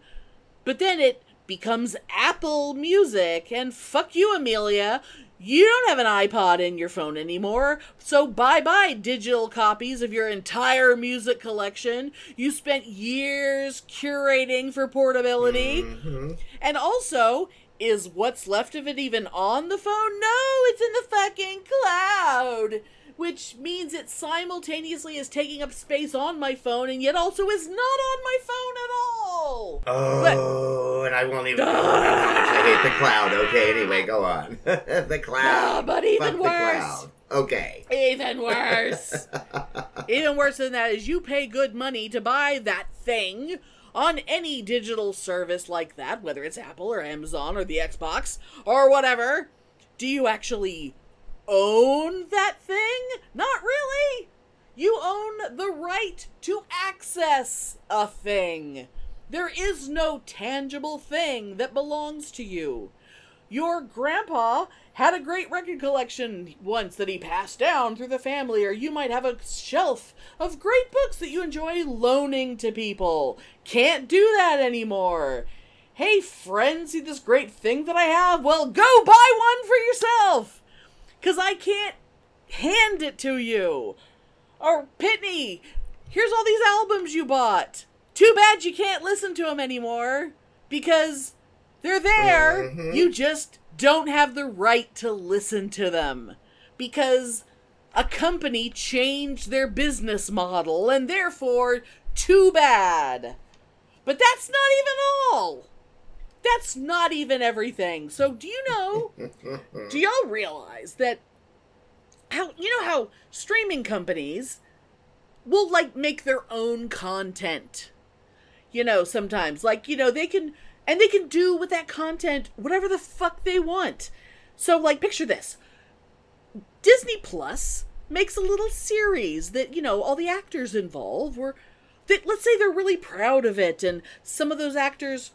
But then it becomes Apple Music, and fuck you, Amelia. You don't have an iPod in your phone anymore, so bye bye digital copies of your entire music collection. You spent years curating for portability. Mm-hmm. And also, is what's left of it even on the phone? No, it's in the fucking cloud. Which means it simultaneously is taking up space on my phone and yet also is not on my phone at all. Oh, and I won't even much I hate the cloud. Okay, anyway, go on. the cloud. Ah, but even worse. Okay. Even worse. Even worse than that is you pay good money to buy that thing on any digital service like that, whether it's Apple or Amazon or the Xbox or whatever. Do you actually own that thing? Not really. You own the right to access a thing. There is no tangible thing that belongs to you. Your grandpa had a great record collection once that he passed down through the family, or you might have a shelf of great books that you enjoy loaning to people. Can't do that anymore. Hey, friend, see this great thing that I have? Well, go buy one for yourself! Because I can't hand it to you. Or, Pitney, here's all these albums you bought. Too bad you can't listen to them anymore. Because they're there. Mm-hmm. You just don't have the right to listen to them. Because a company changed their business model, and therefore, too bad. But that's not even all. That's not even everything. So, do you know? do y'all realize that how you know how streaming companies will like make their own content you know sometimes like you know they can and they can do with that content whatever the fuck they want so like picture this disney plus makes a little series that you know all the actors involved were that let's say they're really proud of it and some of those actors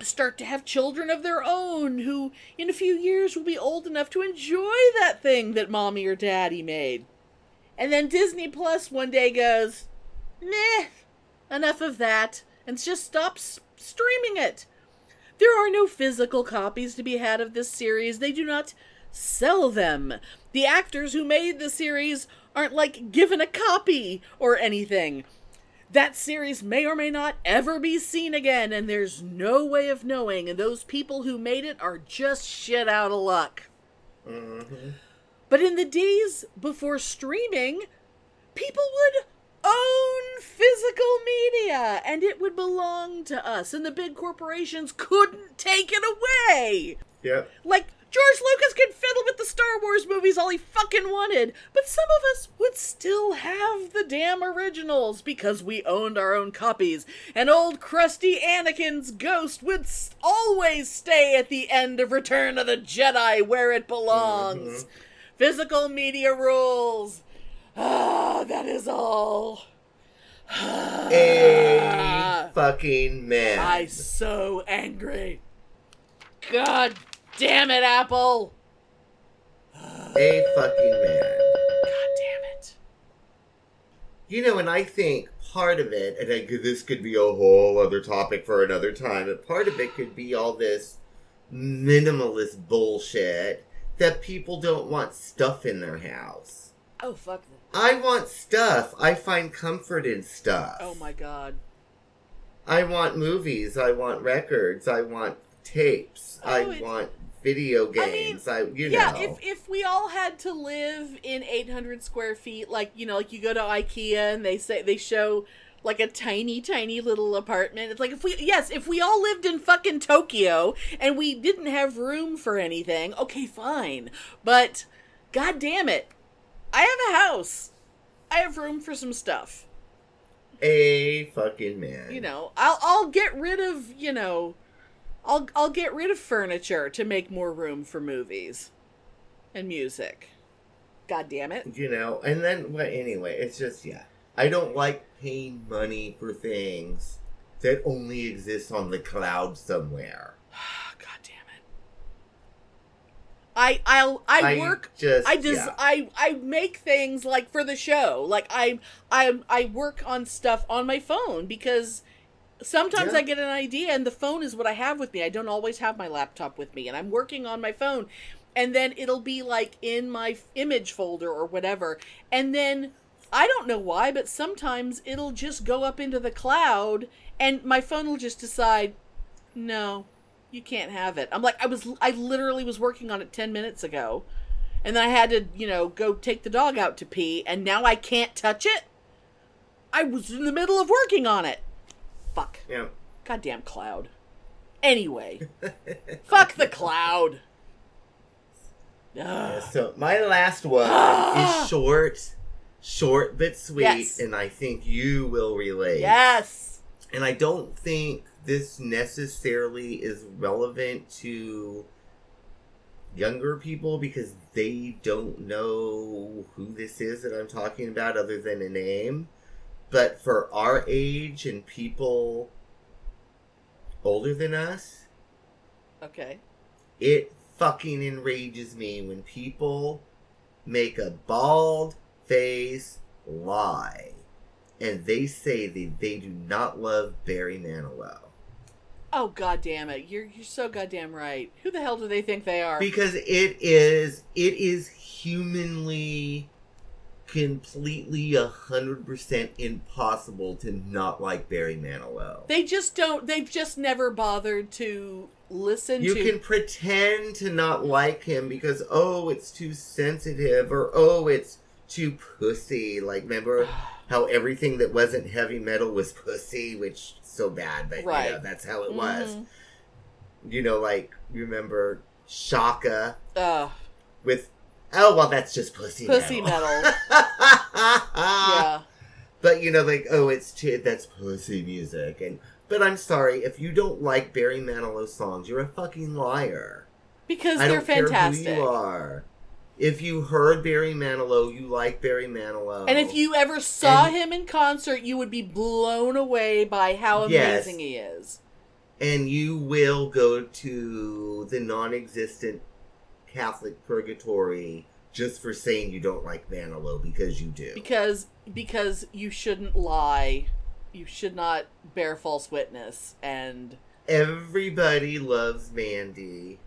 start to have children of their own who in a few years will be old enough to enjoy that thing that mommy or daddy made. And then disney plus one day goes meh enough of that and just stops streaming it. There are no physical copies to be had of this series. They do not sell them. The actors who made the series aren't like given a copy or anything that series may or may not ever be seen again, and there's no way of knowing, and those people who made it are just shit out of luck. Mm-hmm. But in the days before streaming, people would own physical media, and it would belong to us, and the big corporations couldn't take it away. Yep. Like, George Lucas could fiddle with the Star Wars movies all he fucking wanted, but some of us would still have the damn originals because we owned our own copies, and old crusty Anakin's ghost would always stay at the end of Return of the Jedi where it belongs. Physical media rules. Ah, that is all. A fucking man. I'm so angry. God damn it, Apple. A fucking man. God damn it. You know, and I think part of it, and I, this could be a whole other topic for another time, but part of it could be all this minimalist bullshit that people don't want stuff in their house. Oh, fuck them. I want stuff. I find comfort in stuff. Oh my god. I want movies. I want records. I want tapes. Oh, I want video I mean, games. I, you yeah, know. if if we all had to live in 800 square feet, like you know, like you go to IKEA and they say they show like a tiny, tiny little apartment. It's like if we, yes, if we all lived in fucking Tokyo and we didn't have room for anything, okay, fine. But, god damn it, I have a house. I have room for some stuff. a fucking man. You know, I'll I'll get rid of you know, I'll I'll get rid of furniture to make more room for movies and music. God damn it. You know, and then well, anyway, it's just yeah. I don't like paying money for things that only exist on the cloud somewhere. God damn it. I I'll I, I work just- I just yeah. I I make things like for the show. Like I I I work on stuff on my phone because sometimes Yeah. I get an idea and the phone is what I have with me. I don't always have my laptop with me and I'm working on my phone and then it'll be like in my image folder or whatever. And then I don't know why, but sometimes it'll just go up into the cloud and my phone will just decide, no, you can't have it. I'm like, I was, I literally was working on it 10 minutes ago. And then I had to, you know, go take the dog out to pee, and now I can't touch it? I was in the middle of working on it. Fuck. Yeah. Goddamn cloud. Anyway. Fuck the cloud. Ugh. So my last one is short, short but sweet, Yes. and I think you will relate. Yes. And I don't think this necessarily is relevant to younger people because they don't know who this is that I'm talking about other than a name. But for our age and people older than us, Okay. it fucking enrages me when people make a bald face lie and they say that they do not love Barry Manilow. Oh god damn it. You're you're so goddamn right. Who the hell do they think they are? Because it is it is humanly completely a hundred percent impossible to not like Barry Manilow. they just don't they've just never bothered to listen You to can pretend to not like him because oh it's too sensitive or oh it's too pussy. Like remember how everything that wasn't heavy metal was pussy, which so bad, but you know, that's how it was. Mhm. You know, like remember Shaka with oh well that's just pussy Pussy metal. metal. yeah. But you know, like oh it's too, that's pussy music and but I'm sorry if you don't like Barry Manilow songs, you're a fucking liar. Because I they're don't care fantastic. who you are. If you heard Barry Manilow, you like Barry Manilow. And if you ever saw And- him in concert, you would be blown away by how Yes. amazing he is. and you will go to the non-existent Catholic purgatory just for saying you don't like Manilow because you do. Because because you shouldn't lie. You should not bear false witness and Everybody loves Mandy.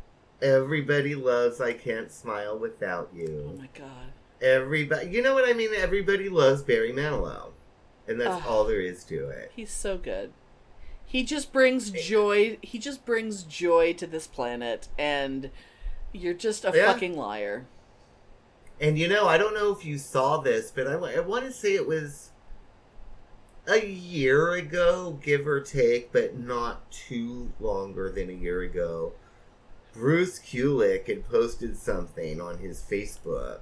Everybody loves I Can't Smile Without You. oh my god. Everybody, you know what I mean? Everybody loves Barry Manilow. And that's Ugh. all there is to it. He's so good. He just brings joy. He just brings joy to this planet, and you're just a Yeah. fucking liar. And you know, I don't know if you saw this, but I, I want to say it was a year ago, give or take, but not too longer than a year ago. Bruce Kulick had posted something on his Facebook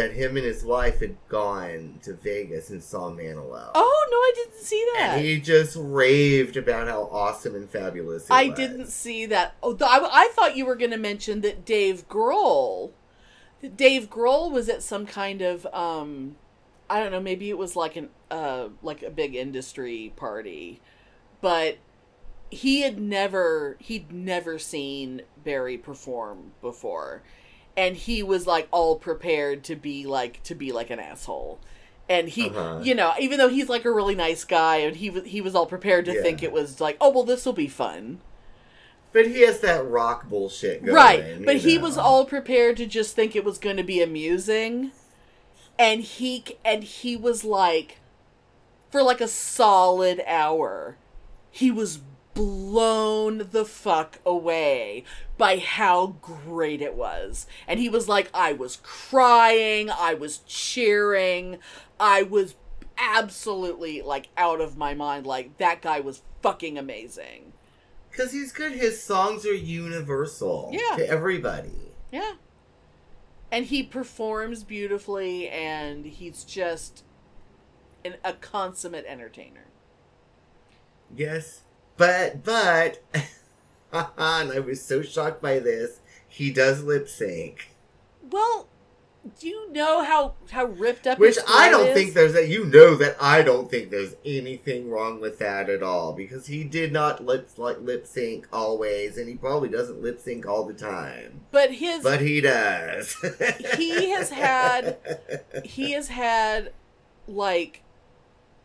that him and his wife had gone to Vegas and saw Manilow. Oh no, I didn't see that. And he just raved about how awesome and fabulous I was. didn't see that. Oh, I, I thought you were going to mention that Dave Grohl. that Dave Grohl was at some kind of um, I don't know. Maybe it was like an uh like a big industry party, but he had never he'd never seen Barry perform before, and he was like all prepared to be like to be like an asshole. And he, Uh-huh. you know, even though he's like a really nice guy, and he was he was all prepared to Yeah. think it was like, oh well, this will be fun. But he has that rock bullshit going. right but he know. was all prepared to just think it was going to be amusing and he and he was like for like a solid hour he was blown the fuck away by how great it was and he was like i was crying i was cheering i was absolutely like out of my mind like that guy was fucking amazing Because he's good. His songs are universal Yeah. to everybody. Yeah. And he performs beautifully and he's just an, a consummate entertainer. Yes. But, but, and I was so shocked by this, he does lip sync. Well, do you know how how ripped up Which I don't is? think there's that. you know that I don't think there's anything wrong with that at all. Because he did not lip, like, lip sync always, and he probably doesn't lip sync all the time. But his But he does. He has had- he has had like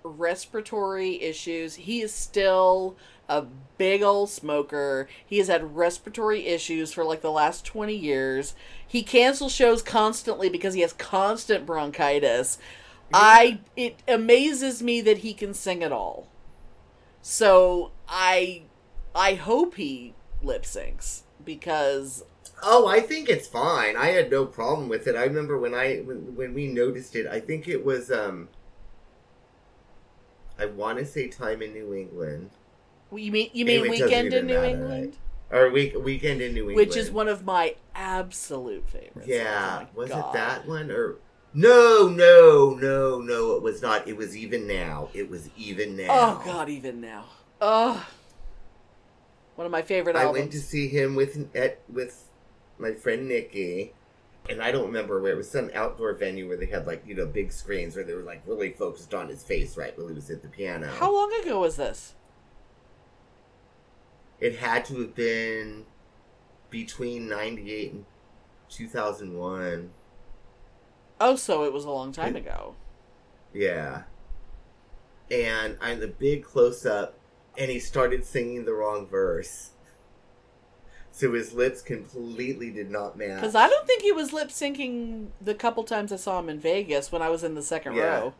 respiratory issues. He is still a big old smoker. He has had respiratory issues for like the last 20 years. He cancels shows constantly because he has constant bronchitis. I it amazes me that he can sing at all. So I I hope he lip syncs because Oh, I think it's fine. I had no problem with it. I remember when I when, when we noticed it. I think it was um. I want to say time in New England you mean you mean Weekend in New matter, England, or week weekend in New England, which is one of my absolute favorites. Oh yeah, Oh was God. it that one or? No, no, no, no. It was not. It was even now. It was even now. Oh God, even now. Oh, one of my favorite I albums. went to see him with at with my friend Nikki, and I don't remember where it was. Some outdoor venue where they had like you know big screens where they were like really focused on his face right while he was at the piano. How long ago was this? It had to have been between ninety eight and two thousand one. Oh, so it was a long time ago. Yeah. And I'm the big close up, and he started singing the wrong verse. So his lips completely did not match. Because I don't think he was lip syncing the couple times I saw him in Vegas when I was in the second Yeah. row.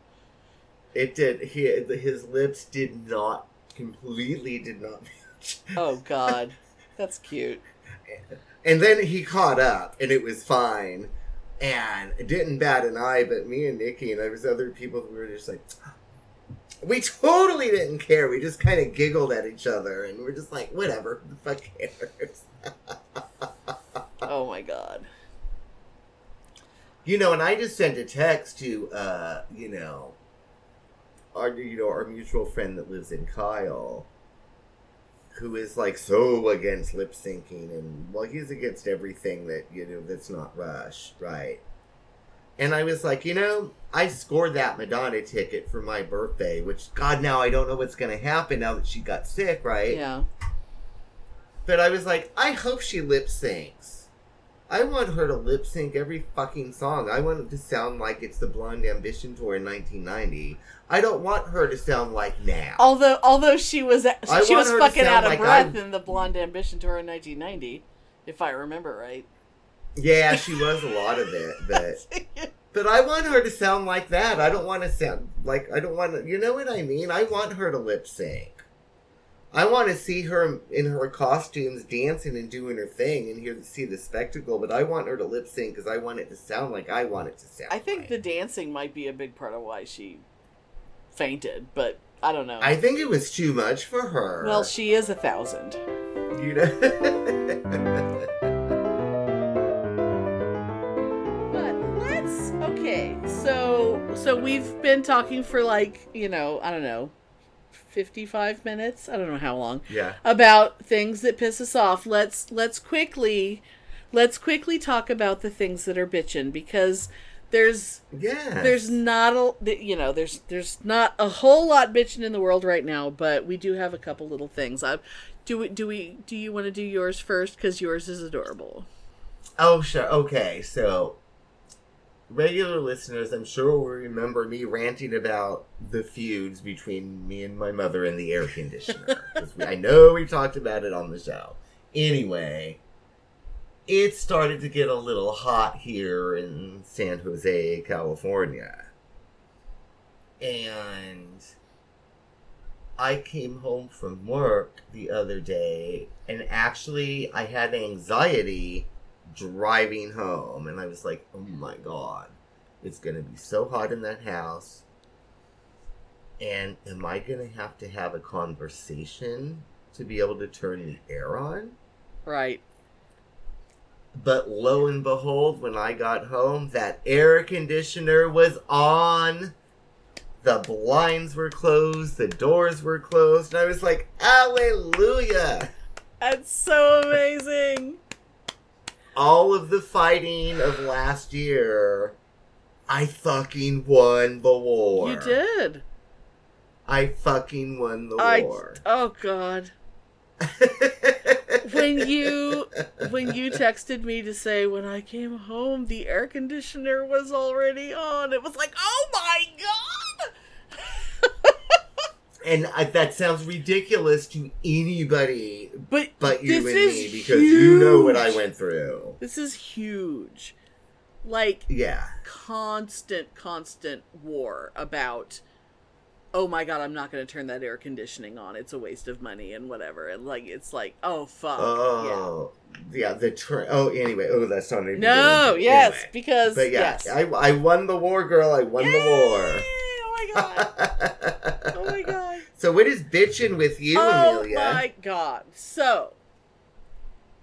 It did. He, his lips did not completely did not match. Oh God, that's cute. And then he caught up, and it was fine. And it didn't bat an eye, but me and Nikki and there was other people we were just like, we totally didn't care. We just kind of giggled at each other, and we're just like, whatever, the fuck cares. Oh my God. You know, and I just sent a text to, uh, you know, our you know our mutual friend that lives in Kyle, who is like so against lip syncing, and well, he's against everything that you know that's not Rush, right? And I was like, you know, I scored that Madonna ticket for my birthday, which God, now I don't know what's gonna happen now that she got sick, right? Yeah. But I was like, I hope she lip syncs. I want her to lip sync every fucking song. I want it to sound like it's the Blonde Ambition tour in 1990. I don't want her to sound like now. Although, although she was I she was fucking out of like breath I- in the Blonde Ambition tour in 1990, if I remember right. Yeah, she was a lot of it, but but I want her to sound like that. I don't want to sound like I don't want to. You know what I mean? I want her to lip sync. I want to see her in her costumes dancing and doing her thing, and hear see the spectacle. But I want her to lip sync because I want it to sound like I want it to sound. I think the dancing might be a big part of why she fainted, but I don't know. I think it was too much for her. well, she is a thousand. you know. But let's okay. So so we've been talking for like you know I don't know, fifty five minutes. I don't know how long. Yeah. About things that piss us off. Let's let's quickly let's quickly talk about the things that are bitching because there's yeah. there's not a you know there's there's not a whole lot bitching in the world right now but we do have a couple little things i do we do we do you want to do yours first because yours is adorable Oh, sure. Okay, so regular listeners, I'm sure will remember me ranting about the feuds between me and my mother and the air conditioner. we- I know we talked about it on the show. Anyway, it started to get a little hot here in San Jose, California. And I came home from work the other day, and actually, I had anxiety driving home and I was like, "Oh my god. It's going to be so hot in that house." And am I going to have to have a conversation to be able to turn the air on? right But lo and behold, when I got home, that air conditioner was on. The blinds were closed, the doors were closed, and I was like, Hallelujah! that's so amazing all of the fighting of last year, I fucking won the war. you did I fucking won the i war. oh god when you when you texted me to say when i came home the air conditioner was already on it was like oh my god and I, that sounds ridiculous to anybody But but you this and is me because you know what I went through. This is huge. Like Yeah. constant, constant war about. Oh my god, I'm not going to turn that air conditioning on. It's a waste of money and whatever. And like, it's like, oh fuck. Oh, yeah. the tra- Oh, anyway. Oh, that's not even. No, yes, Anyway. because But yeah, yes. I, I won the war, girl. I won Yay! the war. Oh my god. oh my god. so what is bitching with you, Amelia? oh Amelia? my god. So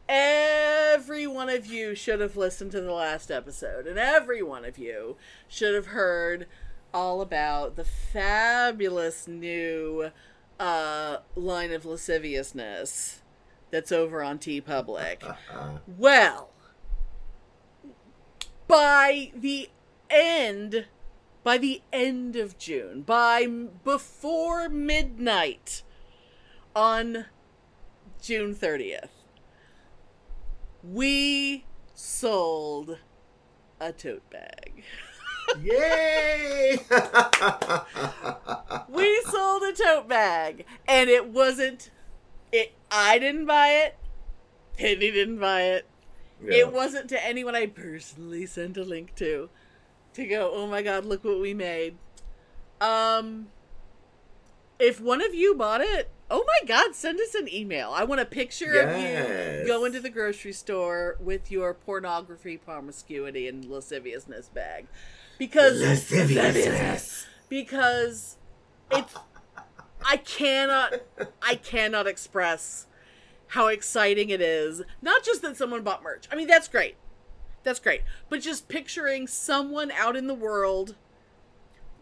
every one of you should have listened to the last episode, and every one of you should have heard all about the fabulous new uh, line of lasciviousness that's over on TeePublic. Uh, Well, by the end, by the end of June, by before midnight on June 30th, we sold a tote bag. Yay! We sold a tote bag, and it wasn't. It. I didn't buy it. Penny didn't buy it. Yeah. It wasn't to anyone I personally sent a link to to go, "Oh my god, look what we made." Um if one of you bought it, oh my god, send us an email. I want a picture of you going to the grocery store with your pornography, promiscuity and lasciviousness bag. Because Lasciviousness. because it's I cannot I cannot express how exciting it is. Not just that someone bought merch. I mean, that's great. That's great. But just picturing someone out in the world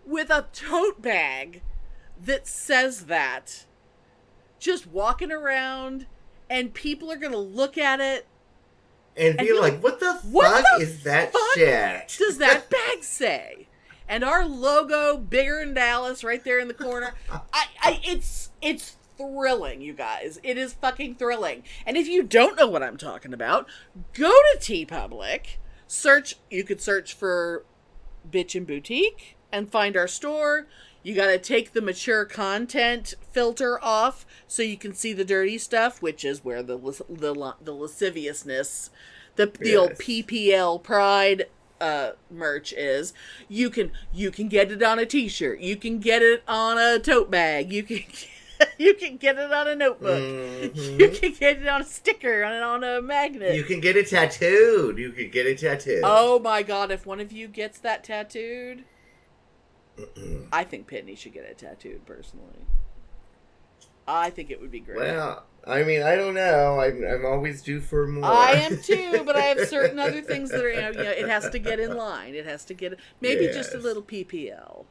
with a tote bag that says that just walking around and people are going to look at it And And be like, like, what the "What fuck the is that fuck shit? does that bag say? And our logo, bigger in Dallas, right there in the corner. I, I, it's, it's thrilling, you guys. It is fucking thrilling. And if you don't know what I'm talking about, go to TeePublic, search. You could search for Bitchin' Boutique and find our store. You got to take the mature content filter off so you can see the dirty stuff, which is where the the the lasciviousness, the the old PPL Pride uh merch is. You can you can get it on a T-shirt. You can get it on a tote bag. You can you can get it on a notebook. You can get it on a sticker on on a magnet. Mm-hmm. You can get it tattooed. You can get it tattooed. Oh my god, if one of you gets that tattooed, I think Pitney should get it tattooed personally. I think it would be great. Well, I mean, I don't know. I'm, I'm always due for more. I am too, but I have certain other things that are, you know, it has to get in line. It has to get, maybe just a little PPL.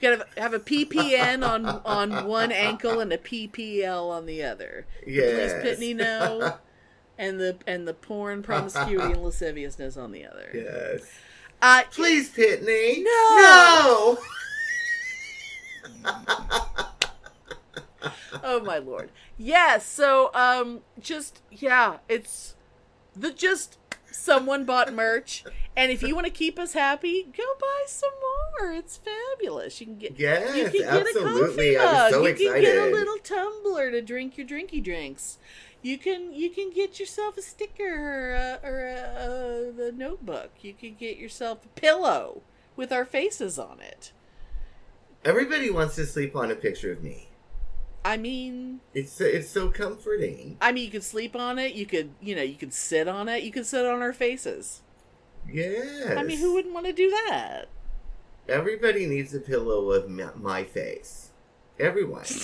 You gotta have a PPN on on one ankle and a PPL on the other. Yes. Please Pitney know. And the and the porn, promiscuity, and lasciviousness on the other. Yes. Uh, Please, Pitney. No. No. oh my lord yes so um just yeah it's the just someone bought merch and if you want to keep us happy go buy some more. It's fabulous. You can get Yes, you can get a coffee mug. so you can get a little tumbler to drink your drinky drinks. You can you can get yourself a sticker or a, or a, uh, the notebook. You can get yourself a pillow with our faces on it. Everybody wants to sleep on a picture of me. I mean It's it's so comforting. I mean, you could sleep on it. You could, you know, you could sit on it. You could sit on our faces. Yes. I mean, who wouldn't want to do that? Everybody needs a pillow of my, my face. Everyone.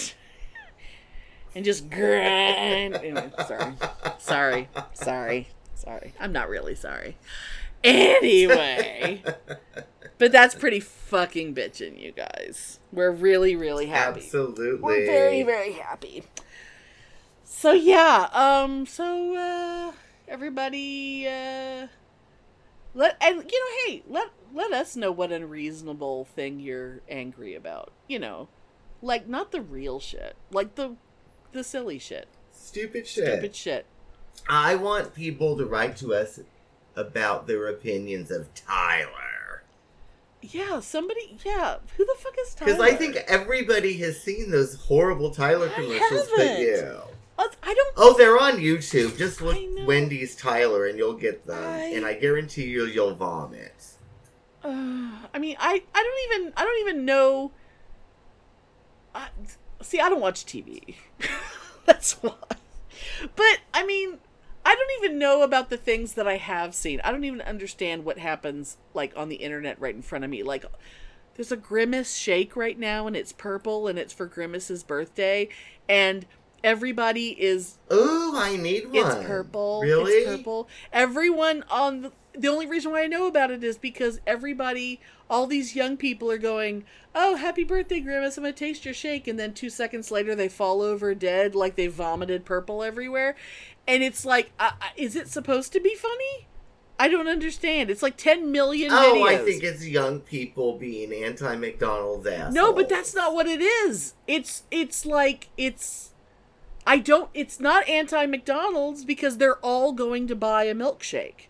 And just grind. Anyway, sorry, sorry, sorry, sorry. I'm not really sorry. Anyway, but that's pretty fucking bitchin', you guys. We're really, really happy. Absolutely. We're very, very happy. So yeah, um, so uh everybody uh let and you know, hey, let let us know what unreasonable thing you're angry about. You know. Like not the real shit. Like the the silly shit. Stupid shit. Stupid shit. I want people to write to us about their opinions of Tyler. Yeah, somebody. Yeah, who the fuck is Tyler? Because I think everybody has seen those horrible Tyler commercials but you. I don't. Oh, they're on YouTube. Just look Wendy's Tyler and you'll get them. I- And I guarantee you you'll vomit. Uh, I mean, I I don't even I don't even know. I, see, I don't watch TV. That's why. But I mean, I don't even know about the things that I have seen. I don't even understand what happens like on the internet right in front of me. Like, there's a Grimace shake right now, and it's purple, and it's for Grimace's birthday, and everybody is Ooh, I need one. it's purple. Really? It's purple. Everyone on the, the only reason why I know about it is because everybody, all these young people are going, "Oh, happy birthday, Grimace! I'm gonna taste your shake," and then two seconds later they fall over dead like they vomited purple everywhere, and it's like, uh, uh, is it supposed to be funny? I don't understand. It's like 10 million Oh, I think it's young people being anti McDonald's assholes. No, but that's not what it is. It's it's like it's I don't it's not anti McDonald's because they're all going to buy a milkshake.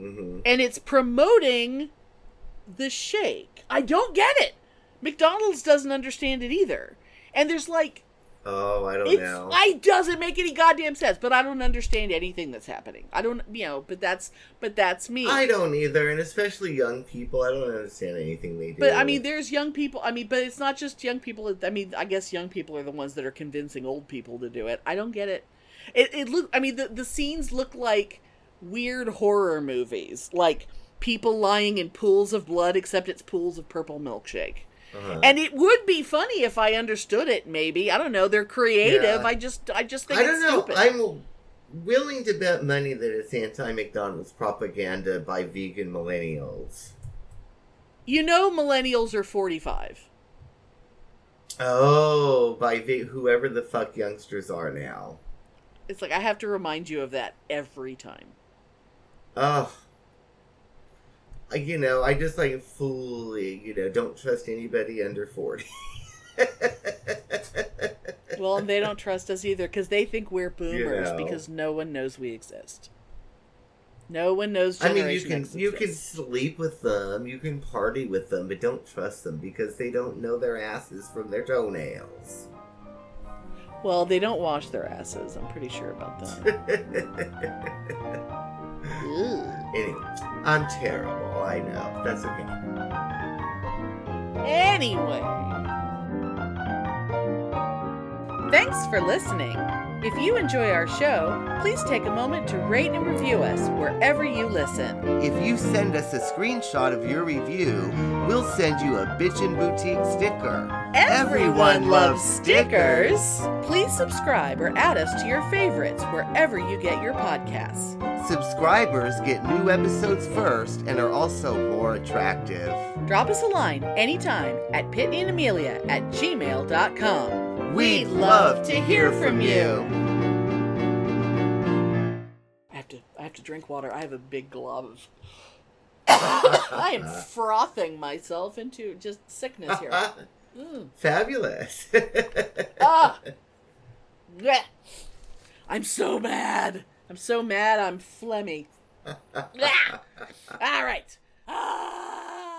Mhm. And it's promoting the shake. I don't get it. McDonald's doesn't understand it either. And there's like Oh, I don't it's know. I doesn't make any goddamn sense, but I don't understand anything that's happening. I don't you know, but that's but that's me. I don't either, and especially young people. I don't understand anything they do. But I mean, there's young people. I mean, but it's not just young people. I mean, I guess young people are the ones that are convincing old people to do it. I don't get it. It it look. I mean, the the scenes look like weird horror movies, like people lying in pools of blood, except it's pools of purple milkshake. Uh-huh. And it would be funny if I understood it. Maybe I don't know. They're creative. Yeah. I just I just think I don't know. stupid. I'm willing to bet money that it's anti McDonald's propaganda by vegan millennials. You know, millennials are forty five. Oh, by ve- whoever the fuck youngsters are now. It's like I have to remind you of that every time. Oh. You know, I just like fully, you know, don't trust anybody under 40. Well, and they don't trust us either because they think we're boomers know. because no one knows we exist. No one knows. I mean, you can you can sleep with them, you can party with them, but don't trust them because they don't know their asses from their toenails. Well, they don't wash their asses. I'm pretty sure about that. Anyway, I'm terrible. I know. That's okay. Anyway. Thanks for listening. If you enjoy our show, please take a moment to rate and review us wherever you listen. If you send us a screenshot of your review, we'll send you a Bitchin' Boutique sticker. Everyone loves stickers. Please subscribe or add us to your favorites wherever you get your podcasts. Subscribers get new episodes first and are also more attractive. Drop us a line anytime at pitneyandamelia at gmail.com. We'd love to hear from you. I have to I have to drink water. I have a big glob of I am frothing myself into just sickness here. Mm. Fabulous. Ah! Blech. I'm so mad. I'm so mad I'm phlegmy. Blech. All right. Ah!